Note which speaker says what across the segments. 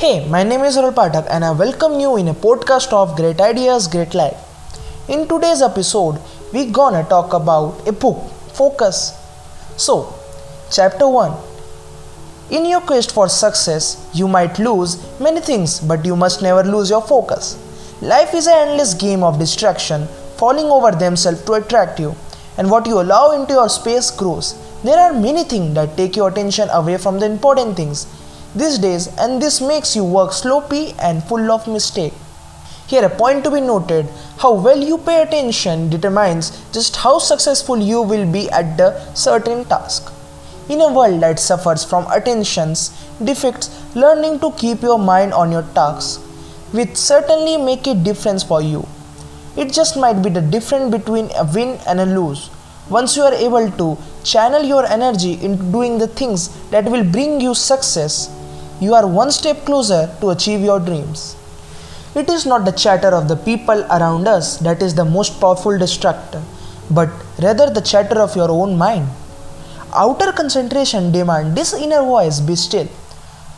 Speaker 1: Hey, my name is Arul Pathak and I welcome you in a podcast of Great Ideas, Great Life. In today's episode, we gonna talk about a book, Focus. So, chapter 1. In your quest for success, you might lose many things, but you must never lose your focus. Life is an endless game of distraction, falling over themselves to attract you, and what you allow into your space grows. There are many things that take your attention away from the important things these days, and this makes you work sloppy and full of mistake. Here, a point to be noted how well you pay attention determines just how successful you will be at the certain task. In a world that suffers from attention's defects, learning to keep your mind on your tasks will certainly make a difference for you. It just might be the difference between a win and a lose. Once you are able to channel your energy into doing the things that will bring you success, you are one step closer to achieve your dreams. It is not the chatter of the people around us that is the most powerful distractor, but rather the chatter of your own mind. Outer concentration demand this inner voice be still.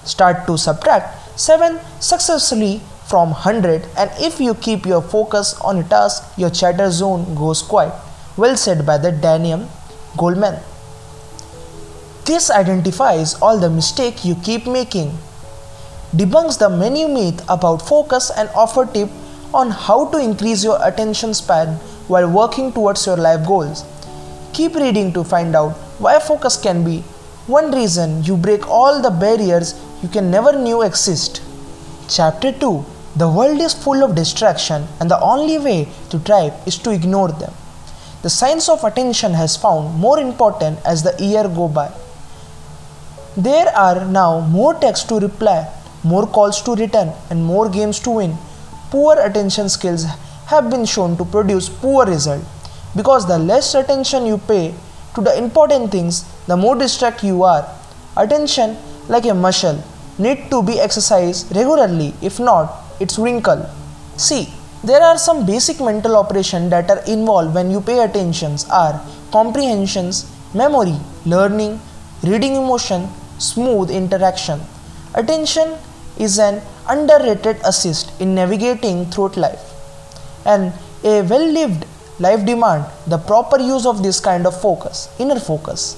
Speaker 1: Start to subtract 7 successfully from 100 and if you keep your focus on a task, your chatter zone goes quiet. Well said by the Daniel Goleman. This identifies all the mistake you keep making, debunks the many myth about focus and offer tip on how to increase your attention span while working towards your life goals. Keep reading to find out why focus can be one reason you break all the barriers you can never knew exist. Chapter 2 The world is full of distraction and the only way to thrive is to ignore them. The science of attention has found more important as the year go by. There are now more texts to reply, more calls to return, and more games to win. Poor attention skills have been shown to produce poor result because the less attention you pay to the important things, the more distracted you are. Attention, like a muscle, need to be exercised regularly. If not, it's wrinkle. See, there are some basic mental operations that are involved when you pay attentions are comprehensions, memory, learning, reading emotion, smooth interaction. Attention is an underrated assist in navigating through life. And a well-lived life demand the proper use of this kind of focus, inner focus.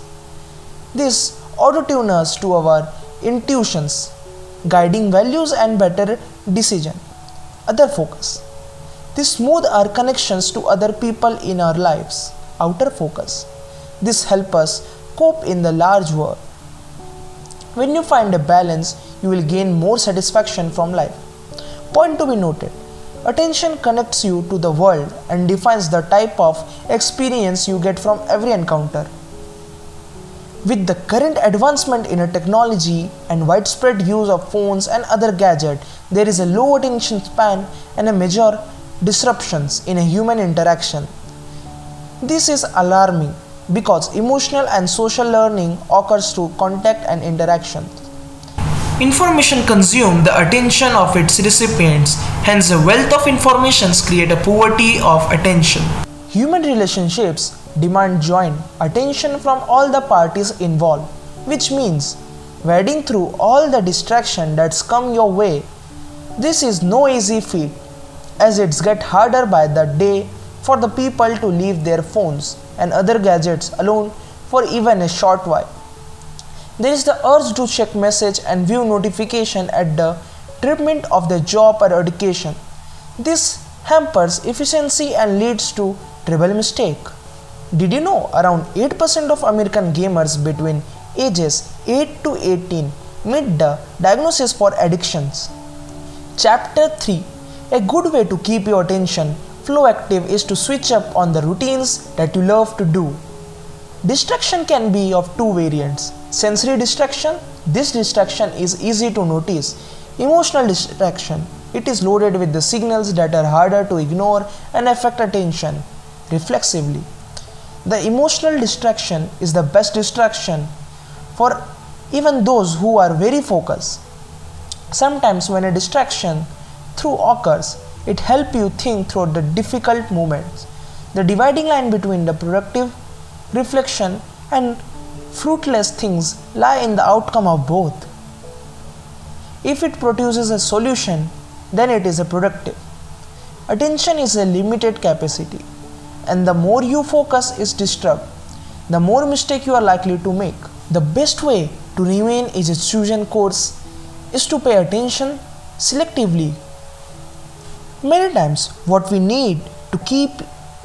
Speaker 1: This auto-tune us to our intuitions, guiding values and better decision. Other focus. This smooth our connections to other people in our lives. Outer focus. This help us cope in the large world. When you find a balance, you will gain more satisfaction from life. Point to be noted attention connects you to the world and defines the type of experience you get from every encounter. With the current advancement in a technology and widespread use of phones and other gadgets, there is a low attention span and a major disruptions in a human interaction. This is alarming because emotional and social learning occurs through contact and interaction. Information consumes the attention of its recipients, hence, a wealth of information create a poverty of attention. Human relationships demand joint attention from all the parties involved, which means wading through all the distraction that's come your way. This is no easy feat, as it's get harder by the day for the people to leave their phones and other gadgets alone for even a short while. There is the urge to check message and view notification at the treatment of the job or education. This hampers efficiency and leads to trivial mistake. Did you know around 8% of American gamers between ages 8 to 18 meet the diagnosis for addictions? Chapter 3 A good way to keep your attention flow active is to switch up on the routines that you love to do. Distraction can be of two variants. Sensory distraction, this distraction is easy to notice. Emotional distraction, it is loaded with the signals that are harder to ignore and affect attention reflexively. The emotional distraction is the best distraction for even those who are very focused. Sometimes, when a distraction through occurs, it helps you think through the difficult moments. The dividing line between the productive reflection and fruitless things lie in the outcome of both. If it produces a solution, then it is a productive. Attention is a limited capacity, and the more you focus is disturbed, the more mistake you are likely to make. The best way to remain is a chosen course is to pay attention selectively. Many times, what we need to keep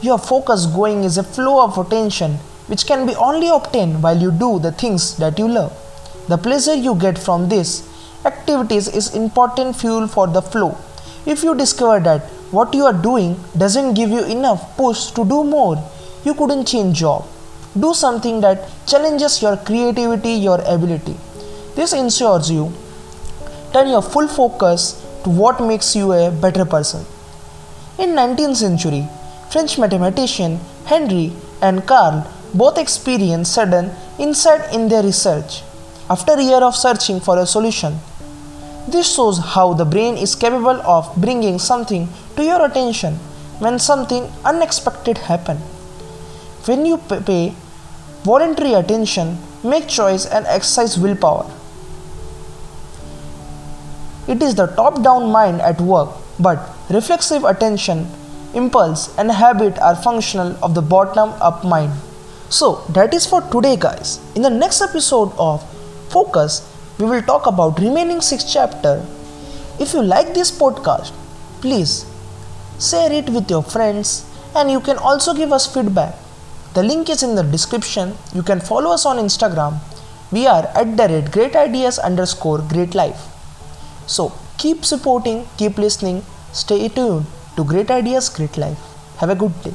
Speaker 1: your focus going is a flow of attention which can be only obtained while you do the things that you love. The pleasure you get from these activities is important fuel for the flow. If you discover that what you are doing doesn't give you enough push to do more, you couldn't change job. Do something that challenges your creativity, your ability. This ensures you turn your full focus what makes you a better person. In 19th century, French mathematician Henri and Carl both experienced sudden insight in their research. After a year of searching for a solution, this shows how the brain is capable of bringing something to your attention when something unexpected happens. When you pay voluntary attention, make choice and exercise willpower. It is the top down mind at work, but reflexive attention, impulse, and habit are functional of the bottom up mind. So, that is for today, guys. In the next episode of Focus, we will talk about remaining six chapter. If you like this podcast, please share it with your friends and you can also give us feedback. The link is in the description. You can follow us on Instagram. We are at the rate great ideas underscore great life. So keep supporting, keep listening, stay tuned to Great Ideas, Great Life. Have a good day.